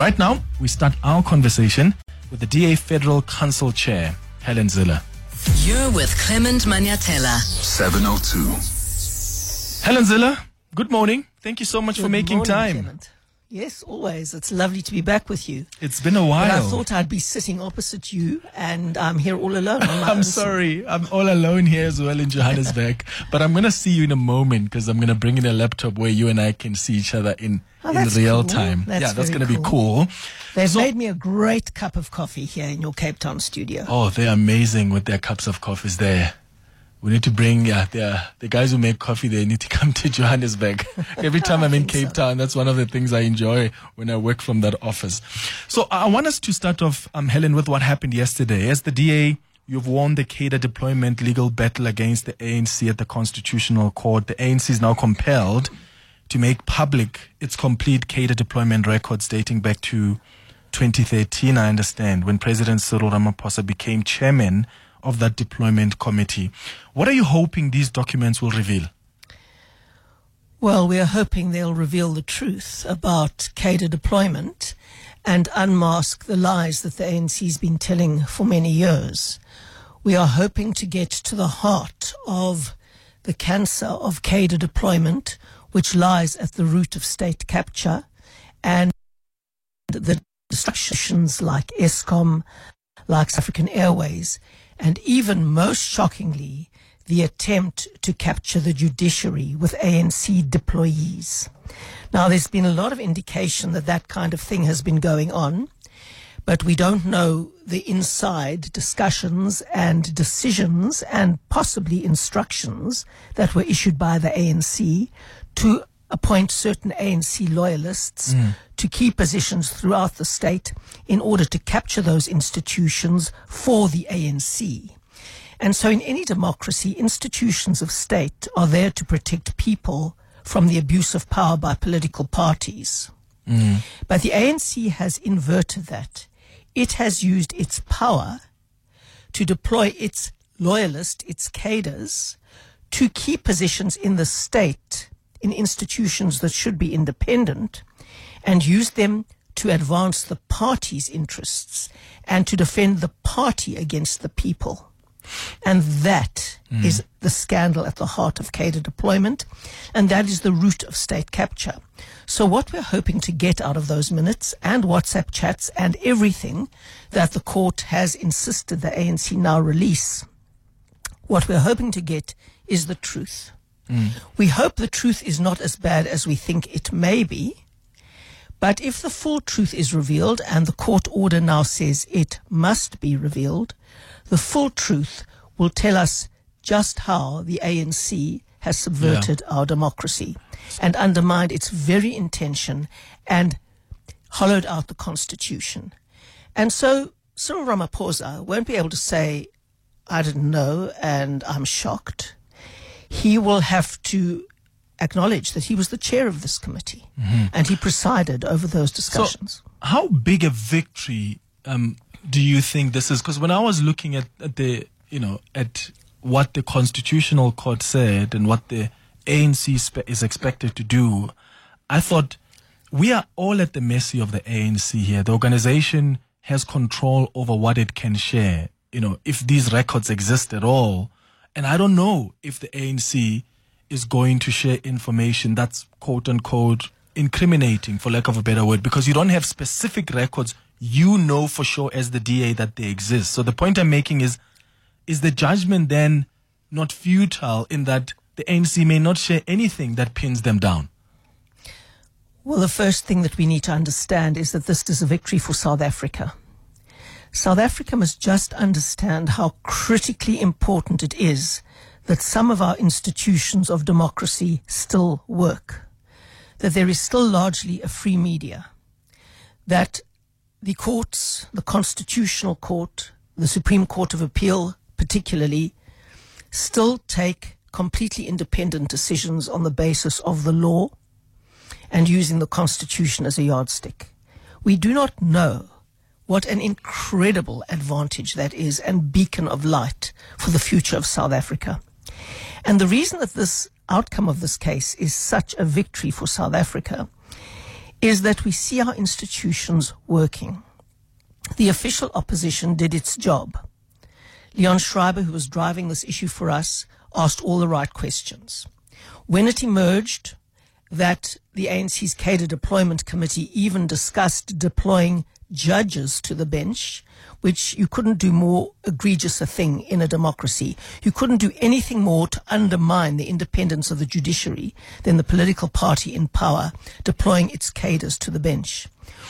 Right now, we start our conversation with the DA Federal Council Chair, Helen Zille. You're with Clement Manyathela. 702. Helen Zille, good morning. Thank you so much for making morning, time. Clement. Yes, always. It's lovely to be back with you. It's been a But I thought I'd be sitting opposite you, and I'm here all alone. on I'm sorry. I'm all alone here as well in Johannesburg. but I'm going to see you in a moment because I'm going to bring in a laptop where you and I can see each other in, Oh, in real cool. time. That's yeah, that's going to be cool. cool. They've So- made me a great cup of coffee here in your Cape Town studio. Oh, they're amazing with their cups of coffees there. We need to bring yeah, the the guys who make coffee. They need to come to Johannesburg. Every time I'm in Cape Town, that's one of the things I enjoy when I work from that office. So I want us to start off, um, Helen, with what happened yesterday. As the DA, you've won the cadre deployment legal battle against the ANC at the Constitutional Court. The ANC is now compelled to make public its complete cadre deployment records dating back to 2013, I understand, when President Cyril Ramaphosa became chairman of that deployment committee. What are you hoping these documents will reveal? Well, we are hoping they'll reveal the truth about cadre deployment and unmask the lies that the ANC's been telling for many years. We are hoping to get to the heart of the cancer of cadre deployment, which lies at the root of state capture and the distractions like Eskom, like African Airways, and even most shockingly, the attempt to capture the judiciary with ANC deployees. Now, there's been a lot of indication that that kind of thing has been going on, but we don't know the inside discussions and decisions and possibly instructions that were issued by the ANC to appoint certain ANC loyalists hmm. to key positions throughout the state in order to capture those institutions for the ANC. And so, in any democracy, institutions of state are there to protect people from the abuse of power by political parties. Hmm. But the ANC has inverted that. It has used its power to deploy its loyalists, its cadres, to key positions in the state, in institutions that should be independent, and use them to advance the party's interests and to defend the party against the people. And that hmm. is the scandal at the heart of cadre deployment, and that is the root of state capture. So, what we're hoping to get out of those minutes and WhatsApp chats and everything that the court has insisted the ANC now release, what we're hoping to get is the truth. Mm. We hope the truth is not as bad as we think it may be. But if the full truth is revealed, and the court order now says it must be revealed, the full truth will tell us just how the ANC has subverted our democracy and undermined its very intention and hollowed out the constitution. And so Cyril Ramaphosa won't be able to say, I didn't know and I'm shocked. He will have to acknowledge that he was the chair of this committee and he presided over those discussions. So, how big a victory um, do you think this is? Because when I was looking at, at the, you know, at what the Constitutional Court said and what the ANC spe- is expected to do, I thought we are all at the mercy of the ANC here. The organization has control over what it can share. You know, if these records exist at all, and I don't know if the ANC is going to share information that's quote unquote incriminating, for lack of a better word, because you don't have specific records. You know for sure as the DA that they exist. So the point I'm making is, is the judgment then not futile in that the ANC may not share anything that pins them down? Well, the first thing that we need to understand is that this is a victory for South Africa. South Africa must just understand how critically important it is that some of our institutions of democracy still work, that there is still largely a free media, that the courts, the Constitutional Court, the Supreme Court of Appeal, particularly, still take completely independent decisions on the basis of the law and using the Constitution as a yardstick. We do not know what an incredible advantage that is and beacon of light for the future of South Africa. And the reason that this outcome of this case is such a victory for South Africa is that we see our institutions working. The official opposition did its job. Leon Schreiber, who was driving this issue for us, asked all the right questions. When it emerged that the ANC's cadre deployment committee even discussed deploying judges to the bench, which you couldn't do more egregious a thing in a democracy. You couldn't do anything more to undermine the independence of the judiciary than the political party in power deploying its cadres to the bench.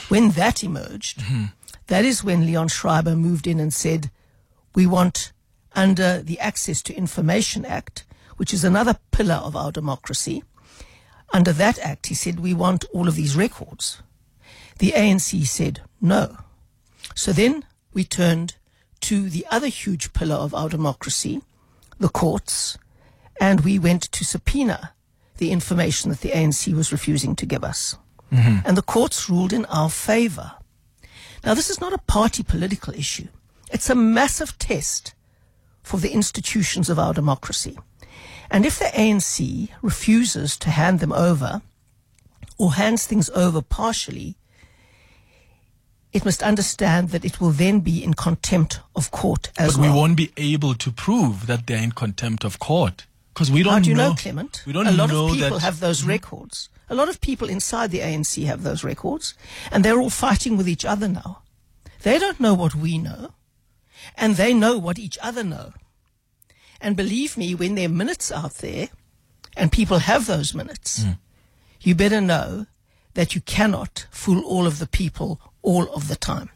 When that emerged, hmm. that is when Leon Schreiber moved in and said, we want under the Access to Information Act, which is another pillar of our democracy, under that act, he said, we want all of these records. The ANC said no. So then we turned to the other huge pillar of our democracy, the courts, and we went to subpoena the information that the ANC was refusing to give us. Mm-hmm. And the courts ruled in our favor. Now, this is not a party political issue. It's a massive test for the institutions of our democracy. And if the ANC refuses to hand them over or hands things over partially, it must understand that it will then be in contempt of court as But well. we won't be able to prove that they're in contempt of court because we don't How do you know. know, Clement? We don't a lot of people that. Have those records. A lot of people inside the ANC have those records, and they're all fighting with each other now. They don't know what we know, and they know what each other know. And believe me, when there are minutes out there, and people have those minutes, Mm. you better know that you cannot fool all of the people all of the time.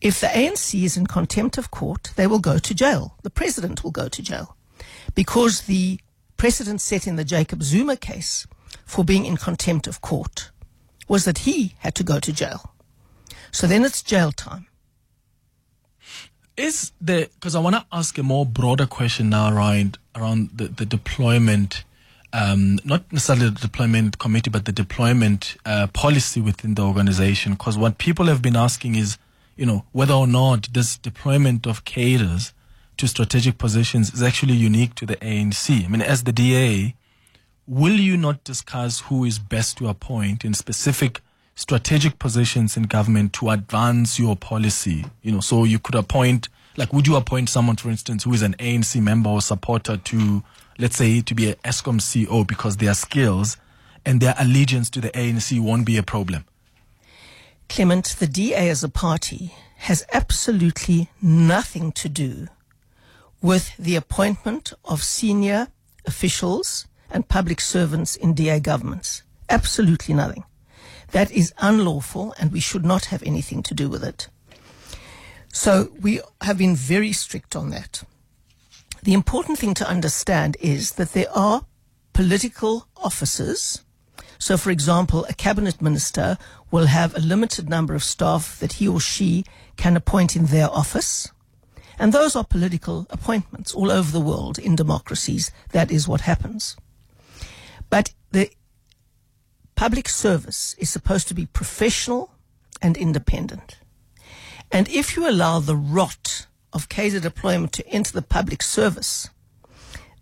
If the ANC is in contempt of court, they will go to jail. The president will go to jail. Because the precedent set in the Jacob Zuma case for being in contempt of court was that he had to go to jail. So then it's jail time. is the because I want to ask a more broader question now around around the, the deployment, um, not necessarily the deployment committee, but the deployment uh, policy within the organization. Because what people have been asking is, you know, whether or not this deployment of cadres to strategic positions is actually unique to the ANC. I mean, as the DA, will you not discuss who is best to appoint in specific strategic positions in government to advance your policy? You know, so you could appoint, like, would you appoint someone, for instance, who is an ANC member or supporter to, let's say, to be an Eskom CEO because their skills and their allegiance to the ANC won't be a problem? Clement, the DA as a party has absolutely nothing to do with the appointment of senior officials and public servants in DA governments. Absolutely nothing. That is unlawful and we should not have anything to do with it. So we have been very strict on that. The important thing to understand is that there are political offices. So, for example, a cabinet minister will have a limited number of staff that he or she can appoint in their office. And those are political appointments all over the world in democracies. That is what happens. But the public service is supposed to be professional and independent. And if you allow the rot of cadre deployment to enter the public service,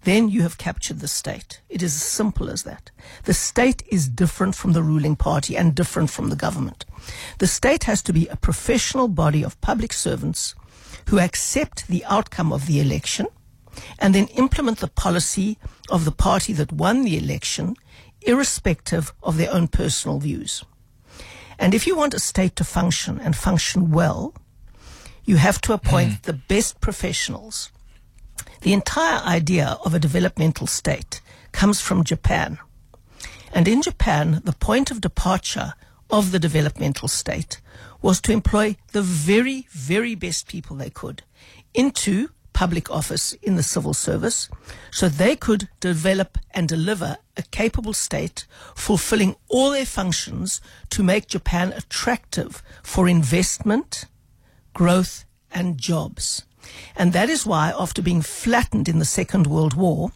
then you have captured the state. It is as simple as that. The state is different from the ruling party and different from the government. The state has to be a professional body of public servants who accept the outcome of the election and then implement the policy of the party that won the election, irrespective of their own personal views. And if you want a state to function and function well, you have to appoint mm. the best professionals. The entire idea of a developmental state comes from Japan. And in Japan, the point of departure of the developmental state was to employ the very, very best people they could into public office in the civil service so they could develop and deliver a capable state fulfilling all their functions to make Japan attractive for investment, growth, and jobs. And that is why, after being flattened in the Second World War,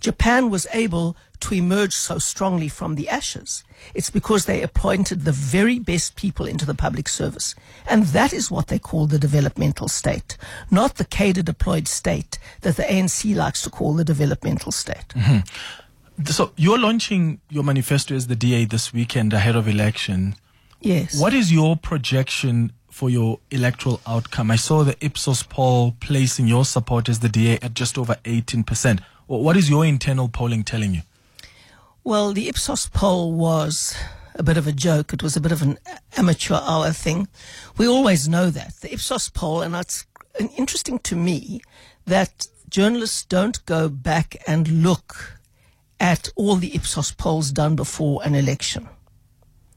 Japan was able to emerge so strongly from the ashes. It's because they appointed the very best people into the public service. And that is what they call the developmental state, not the cadre deployed state that the ANC likes to call the developmental state. Mm-hmm. So you're launching your manifesto as the DA this weekend ahead of election. Yes. What is your projection for your electoral outcome? I saw the Ipsos poll placing your support as the DA at just over 18%. What is your internal polling telling you? Well, the Ipsos poll was a bit of a joke. It was a bit of an amateur hour thing. We always know that. The Ipsos poll, and it's interesting to me that journalists don't go back and look at all the Ipsos polls done before an election.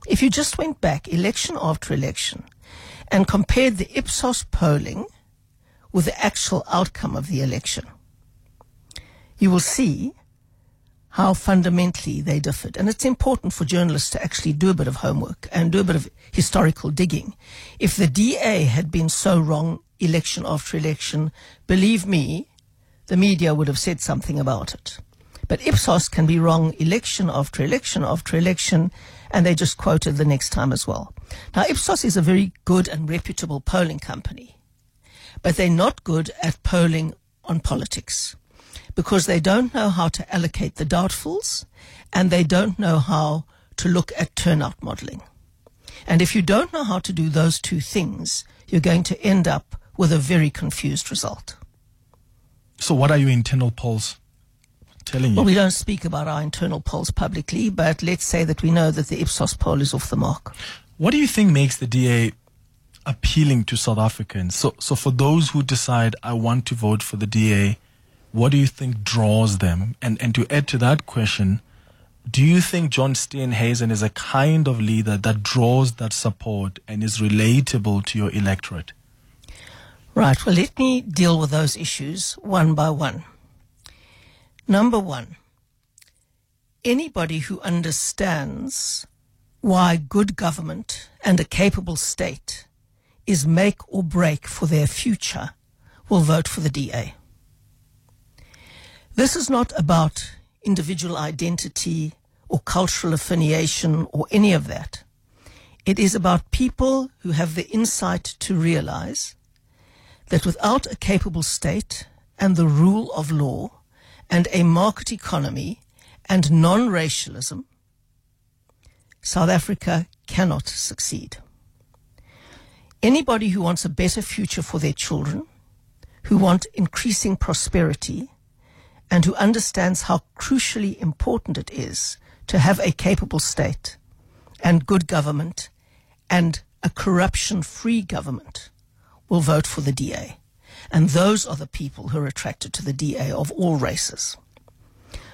If you just went back election after election and compared the Ipsos polling with the actual outcome of the election, you will see how fundamentally they differed. And it's important for journalists to actually do a bit of homework and do a bit of historical digging. If the DA had been so wrong election after election, believe me, the media would have said something about it. But Ipsos can be wrong election after election after election, and they just quoted the next time as well. Now, Ipsos is a very good and reputable polling company, but they're not good at polling on politics because they don't know how to allocate the doubtfuls and they don't know how to look at turnout modeling. And if you don't know how to do those two things, you're going to end up with a very confused result. So what are your internal polls telling you? Well, we don't speak about our internal polls publicly, but let's say that we know that the Ipsos poll is off the mark. What do you think makes the DA appealing to South Africans? So, so for those who decide I want to vote for the DA, what do you think draws them? And and to add to that question, do you think John Steenhuisen is a kind of leader that draws that support and is relatable to your electorate? Right, well, let me deal with those issues one by one. Number one, anybody who understands why good government and a capable state is make or break for their future will vote for the DA. This is not about individual identity or cultural affiliation or any of that. It is about people who have the insight to realize that without a capable state and the rule of law and a market economy and non-racialism, South Africa cannot succeed. Anybody who wants a better future for their children, who want increasing prosperity, and who understands how crucially important it is to have a capable state and good government and a corruption free government will vote for the DA. And those are the people who are attracted to the DA of all races.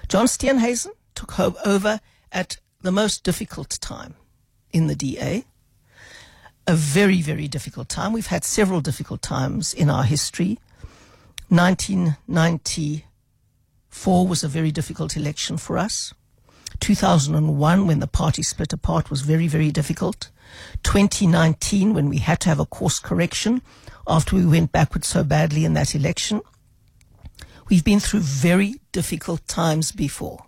John Steenhuisen took over at the most difficult time in the DA. A very, very difficult time. We've had several difficult times in our history. 1994 was a very difficult election for us. 2001, when the party split apart, was very, very difficult. 2019, when we had to have a course correction after we went backwards so badly in that election. We've been through very difficult times before.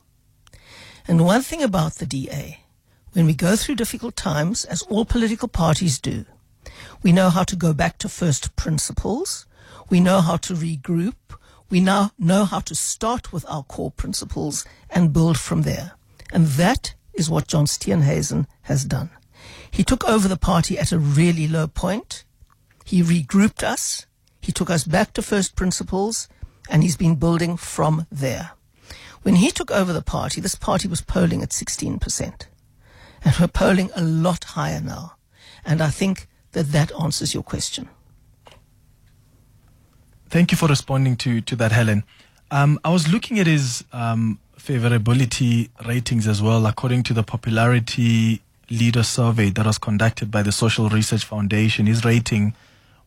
And one thing about the DA, when we go through difficult times, as all political parties do, we know how to go back to first principles. We know how to regroup. We now know how to start with our core principles and build from there. And that is what John Steenhuisen has done. He took over the party at a really low point. He regrouped us. He took us back to first principles and he's been building from there. When he took over the party, this party was polling at 16%. And we're polling a lot higher now. And I think that that answers your question. Thank you for responding to, to that, Helen. Um, I was looking at his um, favorability ratings as well, according to the popularity leader survey that was conducted by the Social Research Foundation. His rating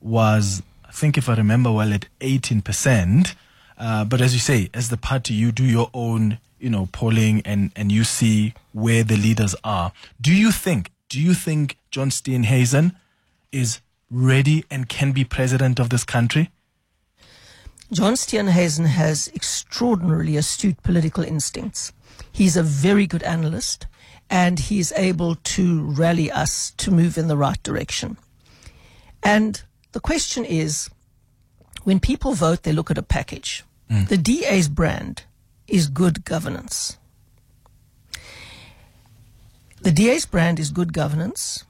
was, I think, if I remember well, at 18%. Uh, but as you say, as the party, you do your own, you know, polling and, and you see where the leaders are. Do you think, do you think John Steenhuisen is ready and can be president of this country? John Steenhuisen has extraordinarily astute political instincts. He's a very good analyst and he's able to rally us to move in the right direction. And the question is when people vote, they look at a package. Mm. The DA's brand is good governance. The DA's brand is good governance,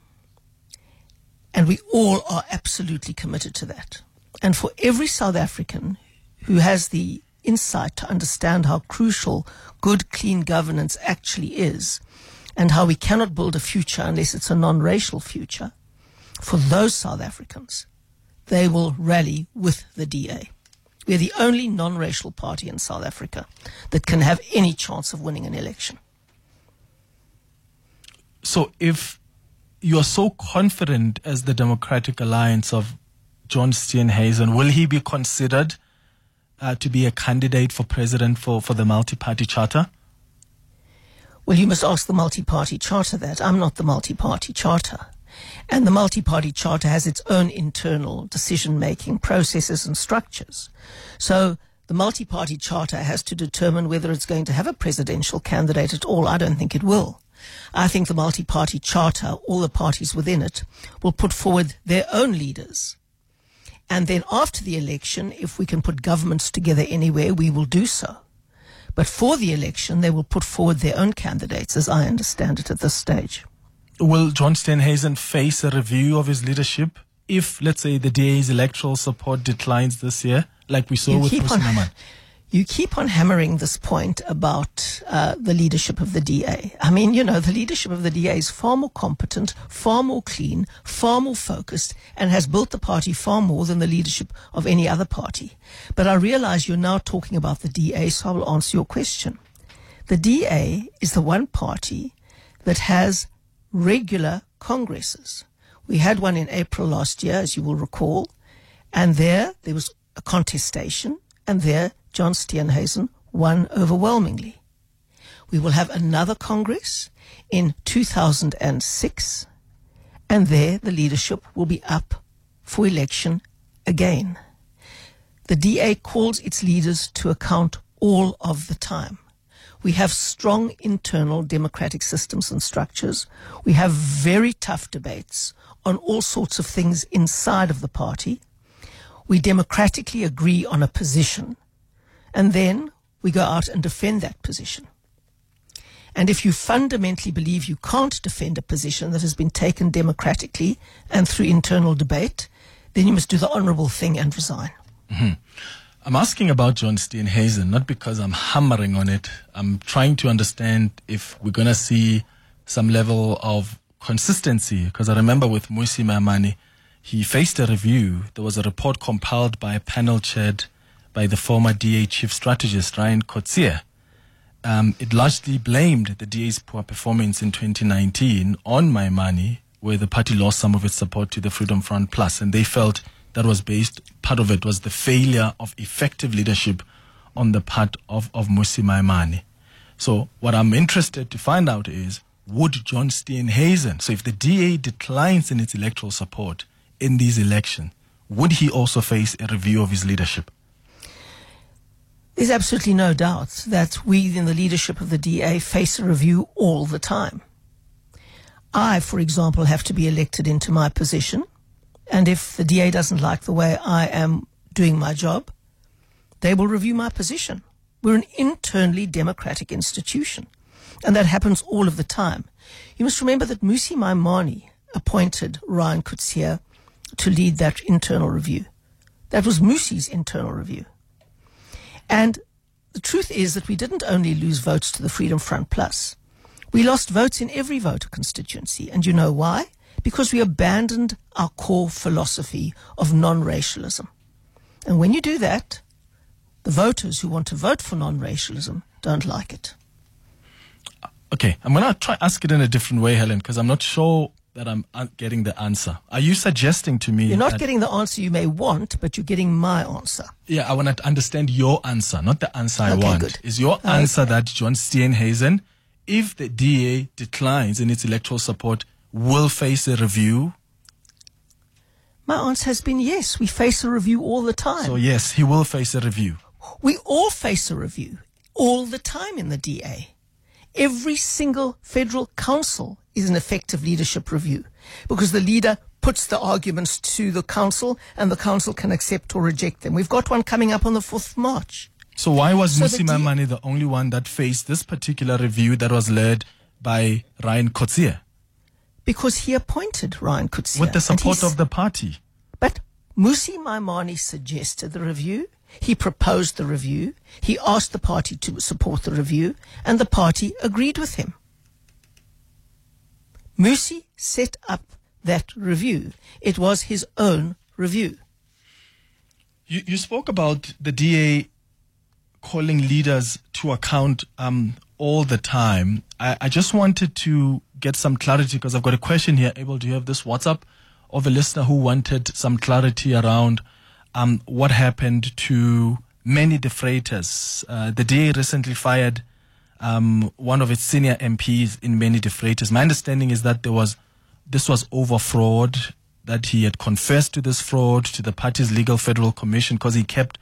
and we all are absolutely committed to that. And for every South African who has the insight to understand how crucial good, clean governance actually is, and how we cannot build a future unless it's a non racial future, for those South Africans, they will rally with the DA. We're the only non racial party in South Africa that can have any chance of winning an election. So if you're so confident as the Democratic Alliance of John Steenhuisen, will he be considered uh, to be a candidate for president for, for the multi party charter? Well, you must ask the multi party charter that. I'm not the multi party charter. And the multi party charter has its own internal decision making processes and structures. So the multi party charter has to determine whether it's going to have a presidential candidate at all. I don't think it will. I think the multi party charter, all the parties within it, will put forward their own leaders. And then after the election, if we can put governments together anywhere, we will do so. But for the election, they will put forward their own candidates, as I understand it at this stage. Will John Steenhuisen face a review of his leadership if, let's say, the DA's electoral support declines this year, like we saw You with keep on- Musi Maimane? You keep on hammering this point about uh, the leadership of the DA. I mean, you know, the leadership of the DA is far more competent, far more clean, far more focused, and has built the party far more than the leadership of any other party. But I realize you're now talking about the DA, so I will answer your question. The DA is the one party that has regular congresses. We had one in April last year, as you will recall, and there there was a contestation, and there John Steenhuisen won overwhelmingly. We will have another Congress in 2006, and there the leadership will be up for election again. The DA calls its leaders to account all of the time. We have strong internal democratic systems and structures. We have very tough debates on all sorts of things inside of the party. We democratically agree on a position, and then we go out and defend that position. And if you fundamentally believe you can't defend a position that has been taken democratically and through internal debate, then you must do the honorable thing and resign. Mm-hmm. I'm asking about John Steenhuisen, not because I'm hammering on it. I'm trying to understand if we're going to see some level of consistency. Because I remember with Musi Maimane, he faced a review. There was a report compiled by a panel chaired by the former DA chief strategist, Ryan Coetzee. Um, it largely blamed the DA's poor performance in 2019 on Maimane, where the party lost some of its support to the Freedom Front Plus, and they felt that was based, part of it was the failure of effective leadership on the part of, of Musi Maimane. So what I'm interested to find out is, would John Steenhuisen, so if the DA declines in its electoral support in these elections, would he also face a review of his leadership? There's absolutely no doubt that we in the leadership of the DA face a review all the time. I, for example, have to be elected into my position, and if the DA doesn't like the way I am doing my job, they will review my position. We're an internally democratic institution, and that happens all of the time. You must remember that Musi Maimane appointed Ryan Coetzee to lead that internal review. That was Musi's internal review. And the truth is that we didn't only lose votes to the Freedom Front Plus. We lost votes in every voter constituency. And you know why? Because we abandoned our core philosophy of non-racialism. And when you do that, the voters who want to vote for non-racialism don't like it. Okay, I'm going to try ask it in a different way, Helen, because I'm not sure that I'm uh, getting the answer. Are you suggesting to me You're not getting the answer you may want, but you're getting my answer. Yeah, I want to understand your answer, not the answer I Okay, want. good. Is your Okay. answer that John Steenhuisen, if the DA declines in its electoral support, will face a review? My answer has been yes. We face a review all the time. So yes, he will face a review. We all face a review all the time in the DA. Every single federal council is an effective leadership review because the leader puts the arguments to the council and the council can accept or reject them. We've got one coming up on the 4th of March. So why was So Musi the Maimane the only one that faced this particular review that was led by Ryan Coetzee Because he appointed Ryan Coetzee. with the support of the party. But Musi Maimane suggested the review. He proposed the review. He asked the party to support the review, and the party agreed with him. Musi set up that review. It was his own review. You, you spoke about the DA calling leaders to account um, all the time. I, I just wanted to get some clarity because I've got a question here. Able, do you have this WhatsApp of a listener who wanted some clarity around um, what happened to Manny de Freitas? Uh, the DA recently fired um, one of its senior MPs in Manny de Freitas. My understanding is that there was this was over fraud that he had confessed to this fraud to the party's legal federal commission because he kept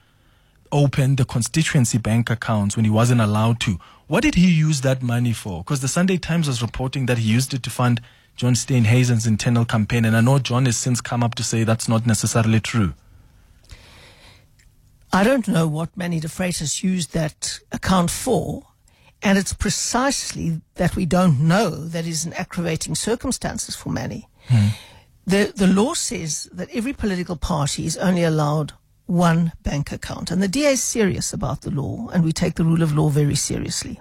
open the constituency bank accounts when he wasn't allowed to. What did he use that money for? Because the Sunday Times was reporting that he used it to fund John Steenhuisen's internal campaign, and I know John has since come up to say that's not necessarily true. I don't know what Manny de Freitas used that account for, and it's precisely that we don't know that is an aggravating circumstances for Manny. Hmm. The the law says that every political party is only allowed one bank account, and the DA is serious about the law, and we take the rule of law very seriously.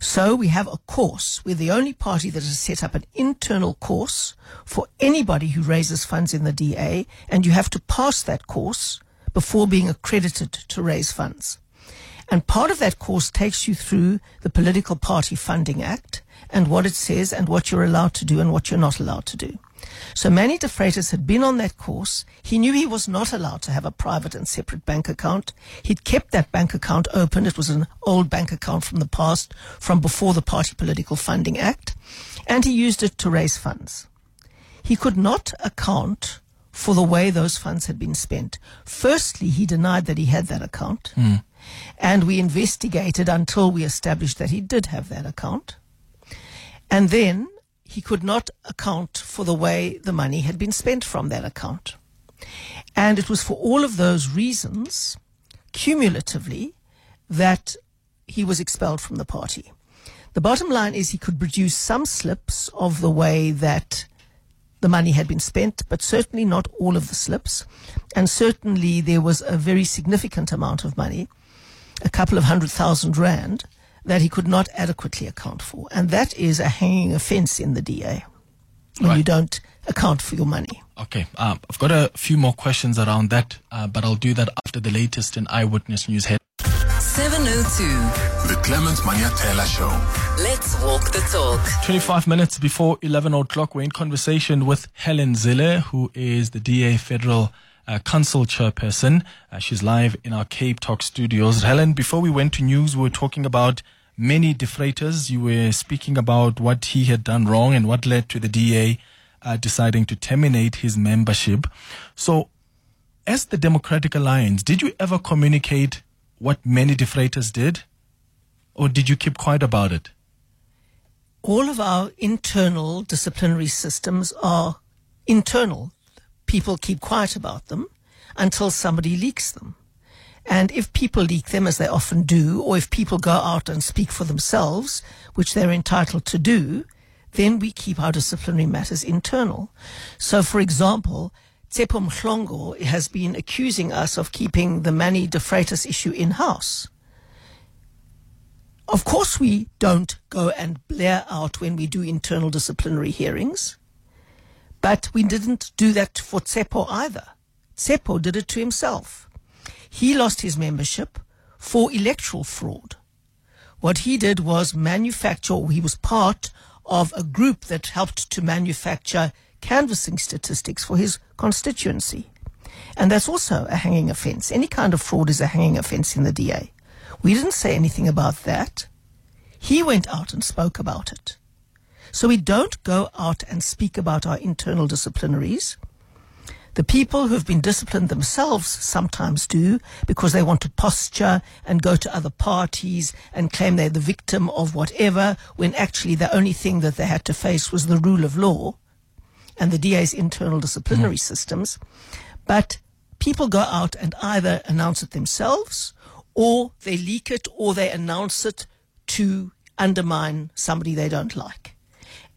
So we have a course. We're the only party that has set up an internal course for anybody who raises funds in the DA, and you have to pass that course before being accredited to raise funds. And part of that course takes you through the Political Party Funding Act and what it says and what you're allowed to do and what you're not allowed to do. So Manny de Freitas had been on that course. He knew he was not allowed to have a private and separate bank account. He'd kept that bank account open. It was an old bank account from the past, from before the Party Political Funding Act. And he used it to raise funds. He could not account for the way those funds had been spent. Firstly, he denied that he had that account. Hmm. And we investigated until we established that he did have that account. And then he could not account for the way the money had been spent from that account. And it was for all of those reasons, cumulatively, that he was expelled from the party. The bottom line is he could produce some slips of the way that the money had been spent, but certainly not all of the slips. And certainly there was a very significant amount of money, a couple of hundred thousand rand, that he could not adequately account for. And that is a hanging offense in the DA when you don't account for your money. Okay, um, I've got a few more questions around that, uh, but I'll do that after the latest in Eyewitness News head. 702. The Clement Manyathela Show. Let's walk the talk. 25 minutes before 11 o'clock, we're in conversation with Helen Zille, who is the DA Federal uh, Council Chairperson. Uh, she's live in our Cape Talk studios. Helen, before we went to news, we were talking about Manny de Freitas. You were speaking about what he had done wrong and what led to the DA uh, deciding to terminate his membership. So, as the Democratic Alliance, did you ever communicate what Manny de Freitas did? Or did you keep quiet about it? all of our internal disciplinary systems are internal. People keep quiet about them until somebody leaks them. And if people leak them, as they often do, or if people go out and speak for themselves, which they're entitled to do, then we keep our disciplinary matters internal. So, for example, Tsepo Mhlongo has been accusing us of keeping the Manny de Freitas issue in-house. Of course, we don't go and blare out when we do internal disciplinary hearings, but we didn't do that for Tsepo either. Tsepo did it to himself. He lost his membership for electoral fraud. What he did was manufacture, he was part of a group that helped to manufacture canvassing statistics for his constituency. And that's also a hanging offence. Any kind of fraud is a hanging offence in the DA. We didn't say anything about that. He went out and spoke about it. So we don't go out and speak about our internal disciplinaries. The people who've been disciplined themselves sometimes do because they want to posture and go to other parties and claim they're the victim of whatever, when actually the only thing that they had to face was the rule of law and the DA's internal disciplinary mm-hmm. systems. But people go out and either announce it themselves or they leak it or they announce it to undermine somebody they don't like.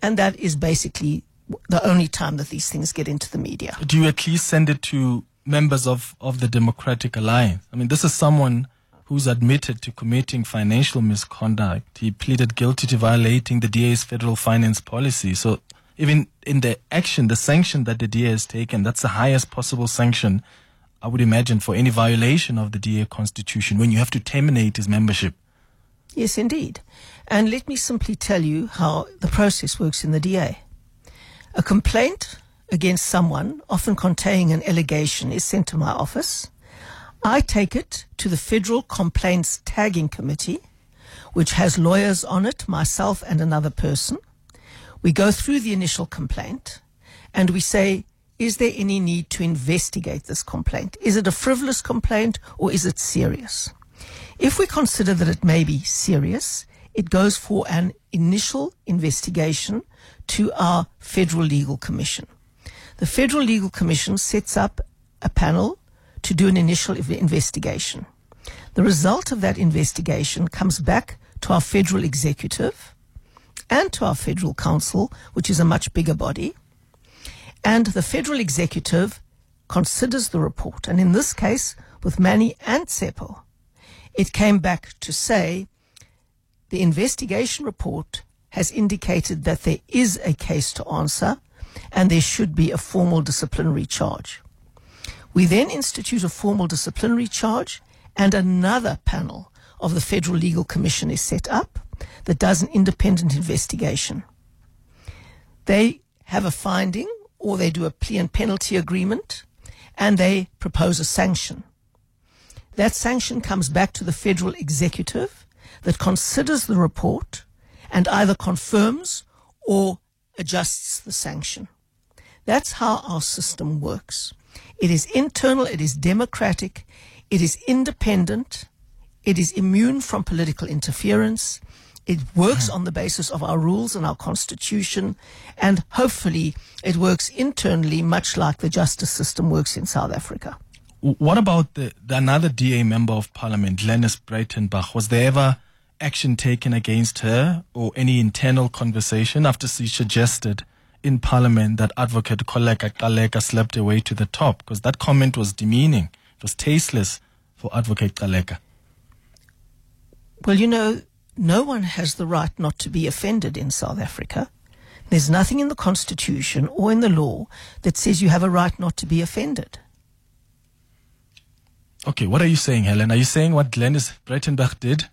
And that is basically the only time that these things get into the media. Do you at least send it to members of, of the Democratic Alliance? I mean, this is someone who's admitted to committing financial misconduct. He pleaded guilty to violating the DA's federal finance policy. So even in the action, the sanction that the DA has taken, that's the highest possible sanction, I would imagine, for any violation of the DA constitution when you have to terminate his membership. Yes, indeed. And let me simply tell you how the process works in the DA. A complaint against someone, often containing an allegation, is sent to my office. I take it to the Federal Complaints Tagging Committee, which has lawyers on it, myself and another person. We go through the initial complaint and we say, is there any need to investigate this complaint? Is it a frivolous complaint or is it serious? If we consider that it may be serious, it goes for an initial investigation to our Federal Legal Commission. The Federal Legal Commission sets up a panel to do an initial investigation. The result of that investigation comes back to our federal executive and to our federal council, which is a much bigger body. And the federal executive considers the report. And in this case, with Manny and Tsepo, it came back to say the investigation report has indicated that there is a case to answer and there should be a formal disciplinary charge. We then institute a formal disciplinary charge and another panel of the Federal Legal Commission is set up that does an independent investigation. They have a finding or they do a plea and penalty agreement and they propose a sanction. That sanction comes back to the federal executive that considers the report and either confirms or adjusts the sanction. That's how our system works. It is internal, it is democratic, it is independent, it is immune from political interference, it works hmm. on the basis of our rules and our constitution, and hopefully it works internally, much like the justice system works in South Africa. What about the, the another DA member of parliament, Glynnis Breytenbach? Was there ever action taken against her or any internal conversation after she suggested in parliament that advocate Kholeka Gcaleka slept away to the top? Because that comment was demeaning. It was tasteless for advocate Gcaleka. Well, you know, no one has the right not to be offended in South Africa. There's nothing in the Constitution or in the law that says you have a right not to be offended. Okay, what are you saying, Helen? Are you saying what Glynnis Breytenbach did?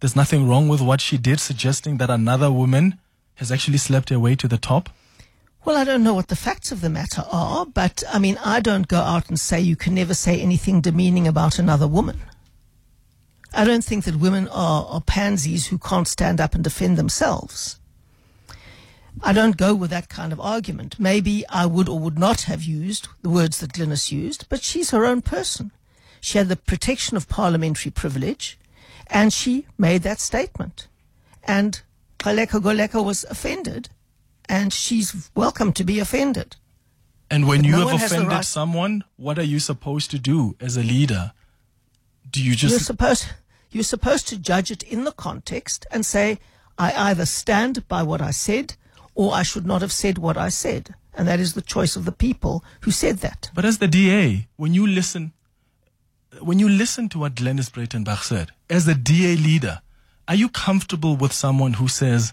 There's nothing wrong with what she did, suggesting that another woman has actually slept her way to the top? Well, I don't know what the facts of the matter are, but I mean, I don't go out and say you can never say anything demeaning about another woman. I don't think that women are, are pansies who can't stand up and defend themselves. I don't go with that kind of argument. Maybe I would or would not have used the words that Glynnis used, but she's her own person. She had the protection of parliamentary privilege, and she made that statement. And Kholeka Gcaleka was offended, and she's welcome to be offended. And when But you no have one has the offended right- someone, what are you supposed to do as a leader? Do you just. you're supposed you're supposed to judge it in the context and say I either stand by what I said or I should not have said what I said and that is the choice of the people who said that But as the DA, when you listen, when you listen to what Glynnis Breytenbach said, as the DA leader, are you comfortable with someone who says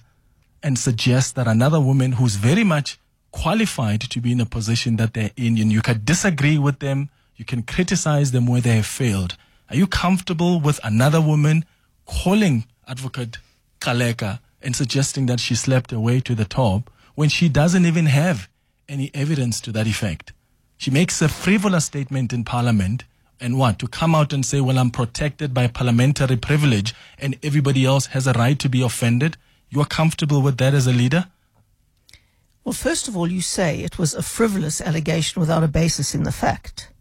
and suggests that another woman who's very much qualified to be in a position that they're in, and you can disagree with them, you can criticize them where they have failed. Are you comfortable with another woman calling Advocate Gcaleka and suggesting that she slept her way to the top when she doesn't even have any evidence to that effect? She makes a frivolous statement in parliament and what? To come out and say, well, I'm protected by parliamentary privilege and everybody else has a right to be offended. You are comfortable with that as a leader? well first of all you say it was a frivolous allegation without a basis in the fact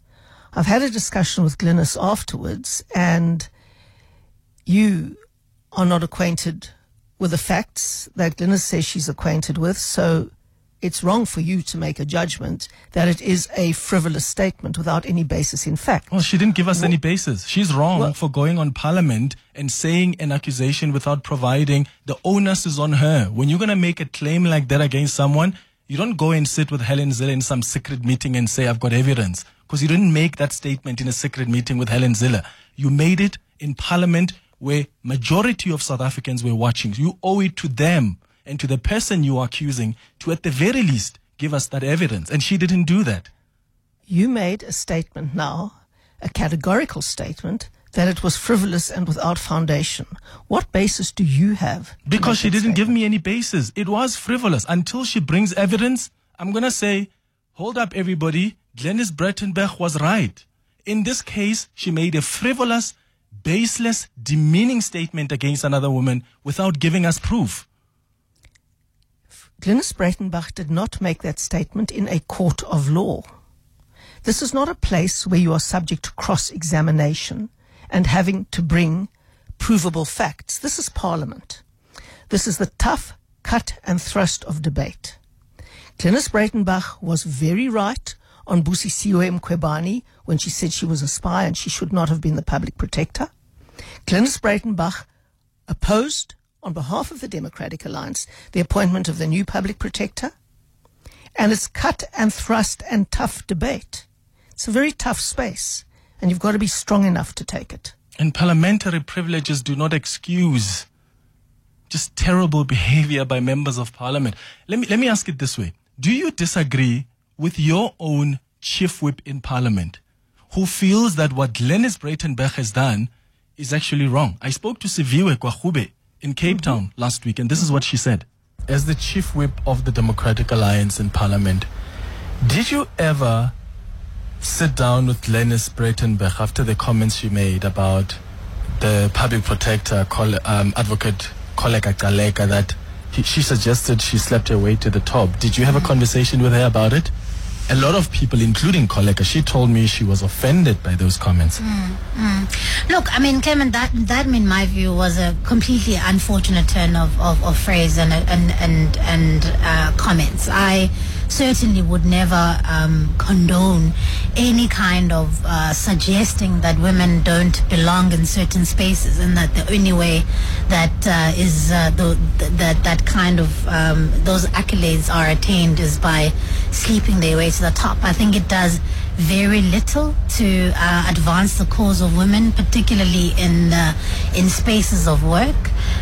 I've had a discussion with Glynnis afterwards and you are not acquainted with the facts that Glynnis says she's acquainted with so it's wrong for you to make a judgment that it is a frivolous statement without any basis in fact. Well, she didn't give us any basis. She's wrong Well- for going on parliament and saying an accusation without providing the onus is on her. When you're going to make a claim like that against someone, you don't go and sit with Helen Zille in some secret meeting and say, I've got evidence. Because you didn't make that statement in a secret meeting with Helen Zille. You made it in parliament where majority of South Africans were watching. You owe it to them and to the person you are accusing to at the very least give us that evidence. And she didn't do that. You made a statement now, a categorical statement, that it was frivolous and without foundation. What basis do you have? Because she didn't give me any basis. It was frivolous. Until she brings evidence, I'm going to say, hold up, everybody. Glynnis Breytenbach was right. In this case, she made a frivolous, baseless, demeaning statement against another woman without giving us proof. Glynnis Breytenbach did not make that statement in a court of law. This is not a place where you are subject to cross examination and having to bring provable facts. This is Parliament. This is the tough cut and thrust of debate. Glynnis Breytenbach was very right on Busisiwe Mkhwebane when she said she was a spy and she should not have been the public protector. Glynnis Breytenbach opposed, on behalf of the Democratic Alliance, the appointment of the new public protector. And it's cut and thrust and tough debate. It's a very tough space, and you've got to be strong enough to take it. And parliamentary privileges do not excuse just terrible behavior by members of parliament. Let me, let me ask it this way. Do you disagree with your own chief whip in parliament who feels that what Glynnis Breytenbach has done is actually wrong? I spoke to Siviwe Gwarube in Cape Town last week, and this is what she said. As the chief whip of the Democratic Alliance in parliament, did you ever sit down with Glynnis Breytenbach after the comments she made about the public protector, um, advocate Kholeka Gcaleka, that he, she suggested she slept her way to the top. Did you have a conversation with her about it? A lot of people, including Kholeka, she told me she was offended by those comments. Look, I mean, Clement, that that in my view was a completely unfortunate turn of, of, of phrase and and and and uh, comments. I certainly would never um, condone any kind of uh, suggesting that women don't belong in certain spaces and that the only way that uh, is uh, the, that that kind of um, those accolades are attained is by sleeping their way to the top. I think it does very little to uh, advance the cause of women, particularly in uh, in spaces of work.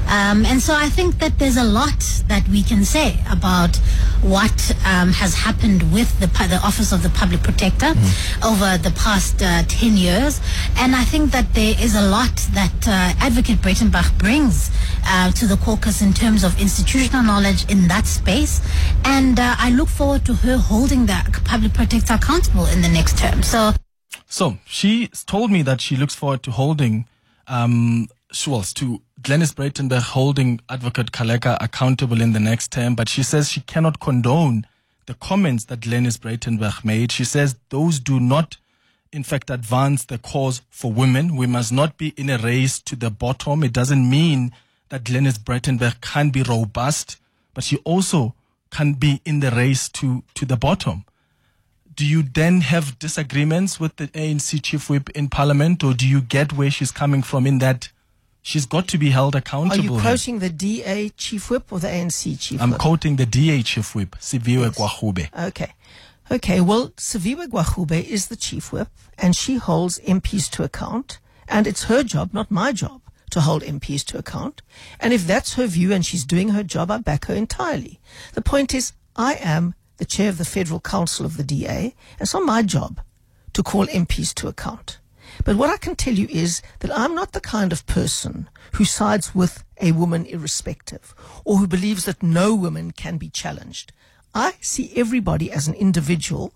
Um, and so I think that there's a lot that we can say about what um, has happened with the the Office of the Public Protector over the past uh, ten years. And I think that there is a lot that uh, Advocate Breytenbach brings uh, to the caucus in terms of institutional knowledge in that space. And uh, I look forward to her holding the public protector accountable in the next term. So So she told me that she looks forward to holding, um, Schwartz, to Glynnis Breytenbach holding Advocate Gcaleka accountable in the next term, but she says she cannot condone the comments that Glynnis Breytenbach made. She says those do not, in fact, advance the cause for women. We must not be in a race to the bottom. It doesn't mean that Glynnis Breytenbach can be robust, but she also can be in the race to, to the bottom do you then have disagreements with the ANC chief whip in parliament, or do you get where she's coming from in that she's got to be held accountable. Are you quoting eh? the DA chief whip or the ANC chief I'm whip? quoting the DA chief whip, Siviwe Gwarube. Okay. Okay, well, Siviwe Gwarube is the chief whip and she holds MPs to account and it's her job, not my job, to hold MPs to account. And if that's her view and she's doing her job, I back her entirely. The point is, I am the chair of the Federal Council of the DA and it's not my job to call MPs to account. But what I can tell you is that I'm not the kind of person who sides with a woman irrespective or who believes that no woman can be challenged. I see everybody as an individual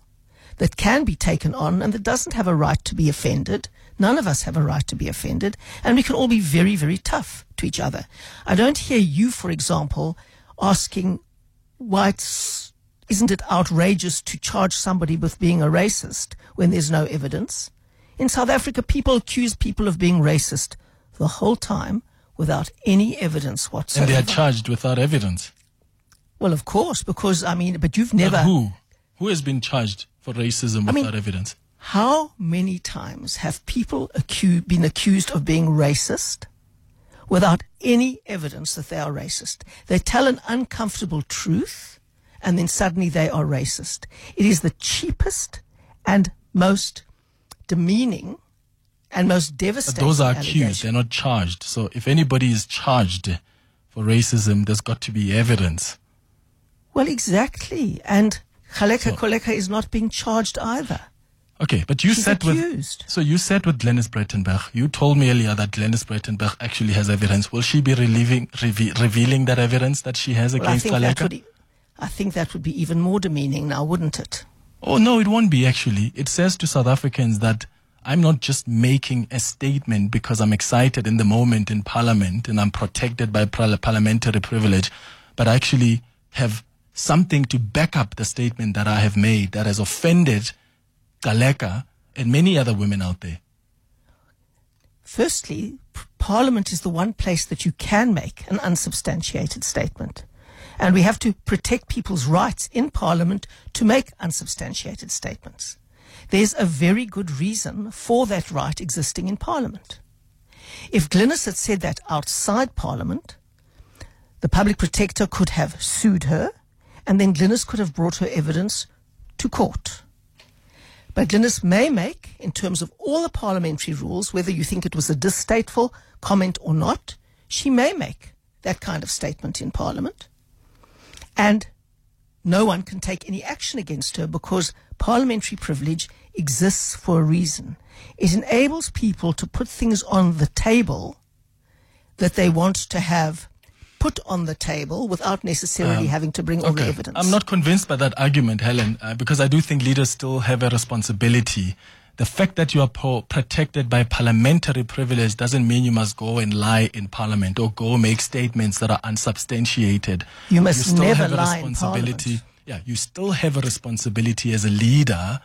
that can be taken on and that doesn't have a right to be offended. None of us have a right to be offended, and we can all be very, very tough to each other. I don't hear you, for example, asking why it's, isn't it outrageous to charge somebody with being a racist when there's no evidence? In South Africa, people accuse people of being racist the whole time without any evidence whatsoever. And they are charged without evidence. Well, of course, because I mean, but you've But never. who? Who has been charged for racism I mean- without evidence? How many times have people been accused of being racist without any evidence that they are racist? They tell an uncomfortable truth and then suddenly they are racist. It is the cheapest and most demeaning and most But devastating. those are accused, they're not charged. So if anybody is charged for racism, there's got to be evidence. Well, exactly. And Khaleka So- Kholeka is not being charged either. Okay, but you She's sat with so you sat with Glynnis Breytenbach. You told me earlier that Glynnis Breytenbach actually has evidence. Will she be relieving, reve- revealing that evidence that she has Well, against think that Gcaleka? would, e- I think that would be even more demeaning now, wouldn't it? Oh no, it won't be actually. It says to South Africans that I'm not just making a statement because I'm excited in the moment in Parliament and I'm protected by parliamentary privilege, but I actually have something to back up the statement that I have made that has offended Gcaleka and many other women out there. Firstly, Parliament is the one place that you can make an unsubstantiated statement. And we have to protect people's rights in Parliament to make unsubstantiated statements. There's a very good reason for that right existing in Parliament. If Glynnis had said that outside Parliament, the public protector could have sued her, and then Glynnis could have brought her evidence to court. But Glynnis may make, in terms of all the parliamentary rules, whether you think it was a distasteful comment or not, she may make that kind of statement in Parliament. And no one can take any action against her because parliamentary privilege exists for a reason. It enables people to put things on the table that they want to have put on the table without necessarily having to bring all the evidence. I'm not convinced by that argument, Helen, uh, because I do think leaders still have a responsibility. The fact that you are pro- protected by parliamentary privilege doesn't mean you must go and lie in parliament or go make statements that are unsubstantiated. You must still never have a lie in responsibility. parliament. Yeah, you still have a responsibility as a leader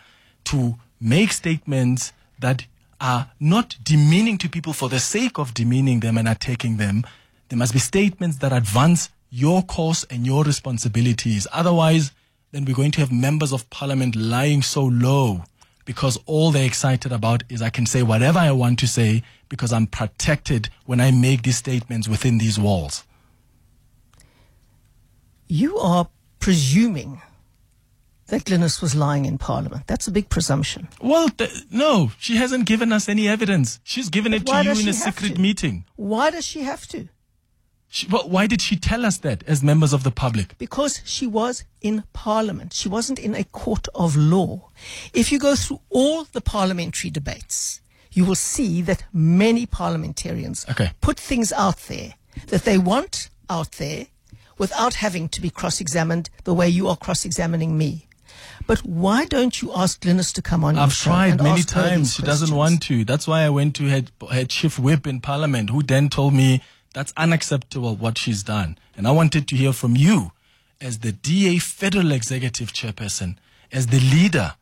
to make statements that are not demeaning to people for the sake of demeaning them and attacking them. There must be statements that advance your cause and your responsibilities. Otherwise, then we're going to have members of parliament lying so low because all they're excited about is I can say whatever I want to say because I'm protected when I make these statements within these walls. You are presuming that Glynnis was lying in Parliament. That's a big presumption. Well, th- no, she hasn't given us any evidence. She's given it to you in a secret to? meeting. Why does she have to? She, well, why did she tell us that as members of the public? Because she was in Parliament. She wasn't in a court of law. If you go through all the parliamentary debates, you will see that many parliamentarians Okay. put things out there that they want out there without having to be cross examined the way you are cross examining me. But why don't you ask Glynnis to come on? your I've tried many her times. She doesn't want to. That's why I went to head chief whip in parliament, who then told me that's unacceptable what she's done. And I wanted to hear from you, as the DA federal executive chairperson, as the leader,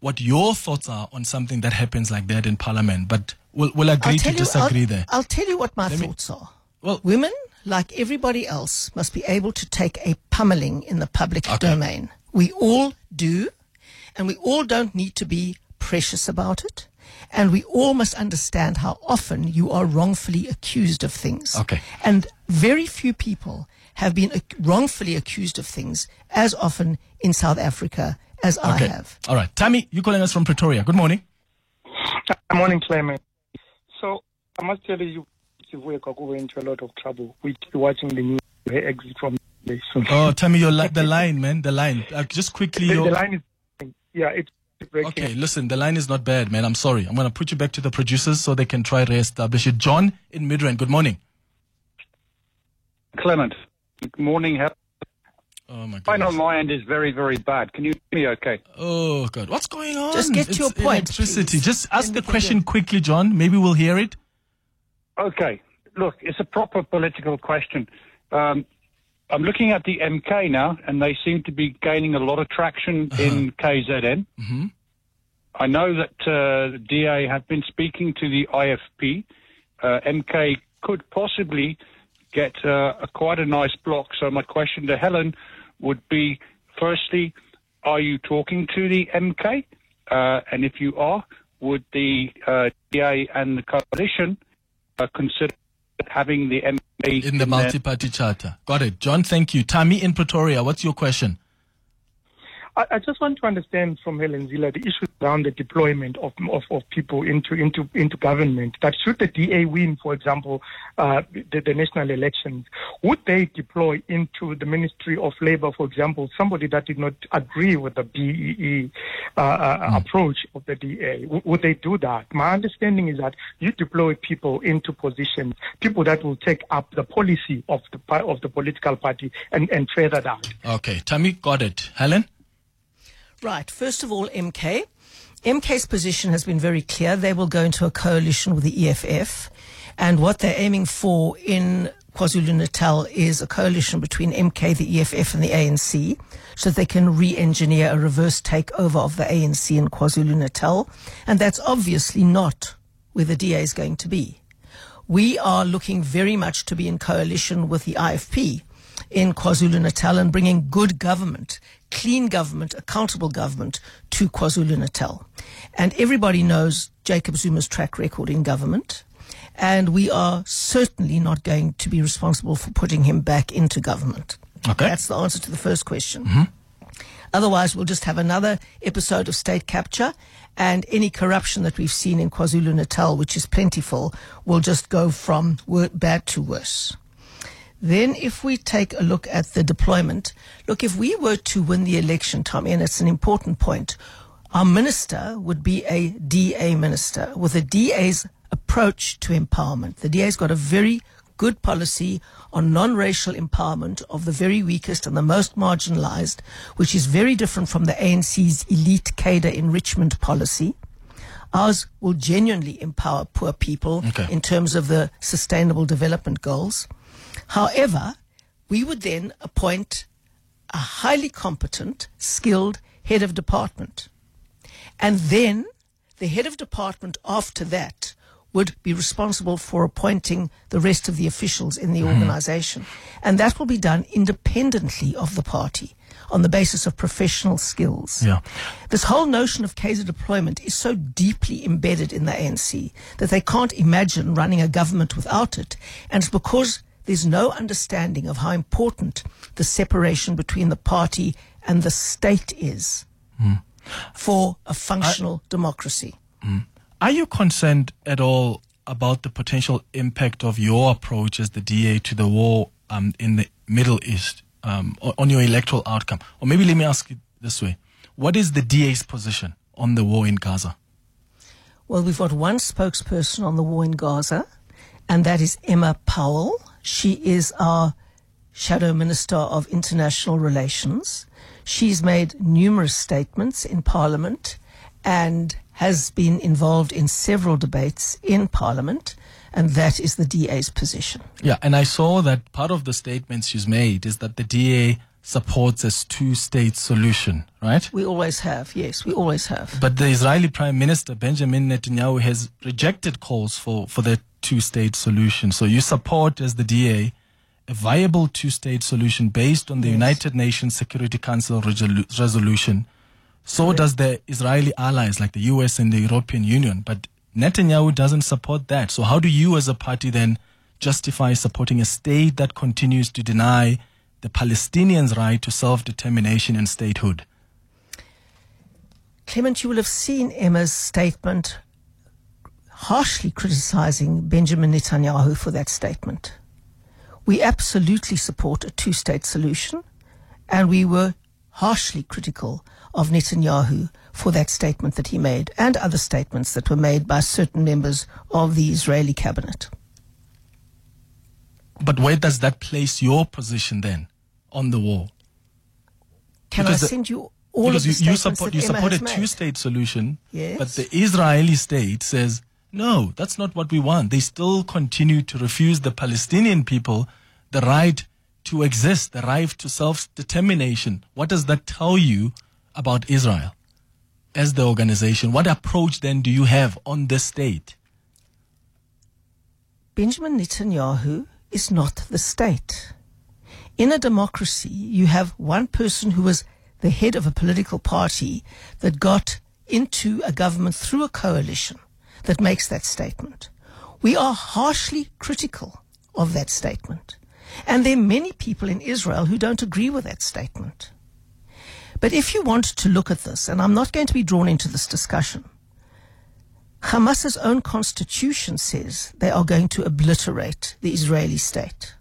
what your thoughts are on something that happens like that in parliament. But we'll, we'll agree to you- disagree I'll, there. I'll tell you what my me- thoughts are. Well- women, like everybody else, must be able to take a pummeling in the public Okay. domain. We all do, and we all don't need to be precious about it. And we all must understand how often you are wrongfully accused of things. Okay. And very few people have been wrongfully accused of things as often in South Africa as I Okay. have. All right. Tammy, you're calling us from Pretoria. Good morning. Good morning, Clement. So I must tell you, Sivuya went into a lot of trouble with watching the news. Her exit from the soon. Oh, Tammy, your li- the line, man, the line. Uh, just quickly, the, your, the line is, yeah, it's breaking. Okay, listen, the line is not bad, man. I'm sorry. I'm going to put you back to the producers so they can try to establish it. John in Midrand, good morning. Clement, good morning. How- Oh, my Line on my end is very, very bad. Can you hear me okay? Oh, God. What's going on? Just get to It's your point, Electricity. please. Just ask the question get- quickly, John. Maybe we'll hear it. Okay. Look, it's a proper political question. Um, I'm looking at the MK now, and they seem to be gaining a lot of traction in KZN. Mhm. I know that uh, the DA have been speaking to the IFP. Uh, MK could possibly get uh, a, quite a nice block. So my question to Helen would be firstly, are you talking to the MK? Uh, and if you are, would the uh, DA and the coalition uh, consider having the MK In the multi-party charter. Got it. John, thank you. Tammy in Pretoria, what's your question? I, I just want to understand from Helen Zille the issues around the deployment of, of, of people into, into, into government. That should the DA win, for example, uh, the, the national elections, would they deploy into the Ministry of Labour, for example, somebody that did not agree with the BEE uh, uh, approach of the DA? W- would they do that? My understanding is that you deploy people into positions, people that will take up the policy of the of the political party and, and further that. Okay, Tammy, got it. Helen? Right. First of all, MK. MK's position has been very clear. They will go into a coalition with the EFF. And what they're aiming for in KwaZulu Natal is a coalition between MK, the EFF, and the ANC so they can re engineer a reverse takeover of the ANC in KwaZulu Natal. And that's obviously not where the DA is going to be. We are looking very much to be in coalition with the IFP in KwaZulu Natal and bringing good government, clean government, accountable government to KwaZulu Natal. And everybody knows Jacob Zuma's track record in government. And we are certainly not going to be responsible for putting him back into government. Okay. That's the answer to the first question. Mm-hmm. Otherwise, we'll just have another episode of state capture, and any corruption that we've seen in KwaZulu Natal, which is plentiful, will just go from bad to worse. Then, if we take a look at the deployment, look, if we were to win the election, Tommy, and it's an important point, our minister would be a DA minister with a DA's approach to empowerment. The DA's got a very good policy on non-racial empowerment of the very weakest and the most marginalized, which is very different from the ANC's elite cadre enrichment policy. Ours will genuinely empower poor people Okay. in terms of the sustainable development goals. However, we would then appoint a highly competent, skilled head of department. And then the head of department after that would be responsible for appointing the rest of the officials in the mm-hmm. organization. And that will be done independently of the party on the basis of professional skills. Yeah. This whole notion of cadre deployment is so deeply embedded in the ANC that they can't imagine running a government without it. And it's because there's no understanding of how important the separation between the party and the state is for a functional democracy. Are you concerned at all about the potential impact of your approach as the DA to the war um, in the Middle East um, on your electoral outcome? Or maybe let me ask it this way What is the DA's position on the war in Gaza? Well, we've got one spokesperson on the war in Gaza, and that is Emma Powell. She is our Shadow Minister of International Relations. She's made numerous statements in Parliament and has been involved in several debates in Parliament, and that is the DA's position. Yeah, and I saw that part of the statements she's made is that the DA supports a two state solution, right? We always have, yes, we always have. But the Israeli Prime Minister Benjamin Netanyahu has rejected calls for, for the two state solution. So you support, as the DA, a viable two state solution based on the United Nations Security Council resolu- resolution. So does the Israeli allies like the US and the European Union. But Netanyahu doesn't support that. So how do you as a party then justify supporting a state that continues to deny the Palestinians' right to self determination and statehood? Clement, you will have seen Emma's statement harshly criticizing Benjamin Netanyahu for that statement. We absolutely support a two state solution, and we were harshly critical of Netanyahu for that statement that he made and other statements that were made by certain members of the Israeli cabinet. But where does that place your position then on the war? Can Because I the- send you all because of the you, you support that you support a two-state solution, Yes. but the Israeli state says no, that's not what we want. They still continue to refuse the Palestinian people the right to exist, the right to self-determination. What does that tell you about Israel as the organization? What approach then do you have on this state? Benjamin Netanyahu is not the state. In a democracy, you have one person who was the head of a political party that got into a government through a coalition that makes that statement. We are harshly critical of that statement. And there are many people in Israel who don't agree with that statement. But if you want to look at this, and I'm not going to be drawn into this discussion, Hamas's own constitution says they are going to obliterate the Israeli state.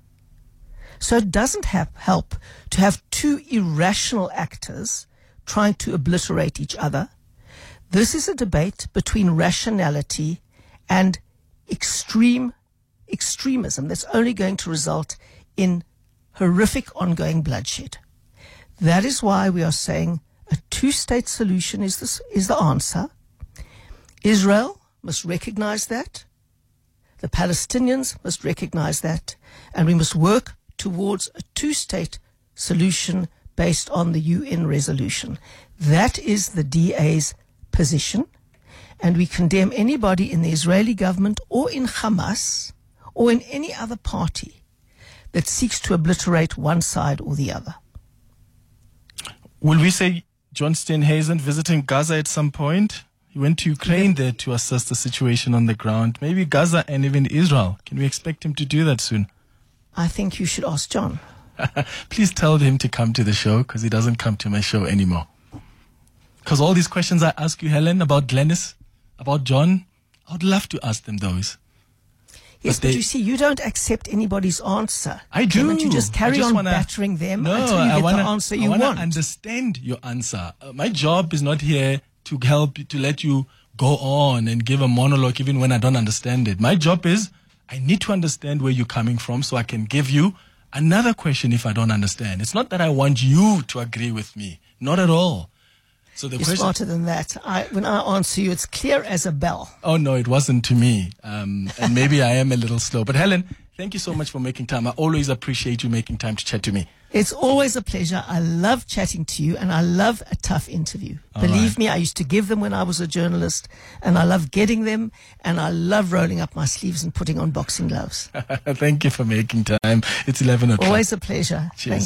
So it doesn't help to have two irrational actors trying to obliterate each other. This is a debate between rationality and extreme extremism that's only going to result in horrific ongoing bloodshed. That is why we are saying a two-state solution is, is the answer. Israel must recognize that. The Palestinians must recognize that. And we must work towards a two-state solution based on the UN resolution. That is the DA's position. And we condemn anybody in the Israeli government or in Hamas or in any other party that seeks to obliterate one side or the other. Will we say John Steenhuisen visiting Gaza at some point? He went to Ukraine there to assess the situation on the ground. Maybe Gaza and even Israel. Can we expect him to do that soon? I think you should ask John. Please tell him to come to the show because he doesn't come to my show anymore. Because all these questions I ask you, Helen, about Glynnis, about John, I would love to ask them those. Yes, But but, you see, you don't accept anybody's answer. I do. Clement, You just carry just on wanna- battering them no, until you I get wanna, the answer I you wanna want. understand your answer. Uh, my job is not here to help to let you go on and give a monologue even when I don't understand it. My job is I need to understand where you're coming from so I can give you another question if I don't understand. It's not that I want you to agree with me. Not at all. So the You're question smarter than that. I, when I answer you, it's clear as a bell. Oh no, it wasn't to me. Um, and maybe I am a little slow. But Helen, thank you so much for making time. I always appreciate you making time to chat to me. It's always a pleasure. I love chatting to you and I love a tough interview. Believe right. me, I used to give them when I was a journalist and I love getting them and I love rolling up my sleeves and putting on boxing gloves. thank you for making time. It's 11 o'clock. Always a pleasure. Cheers. Thank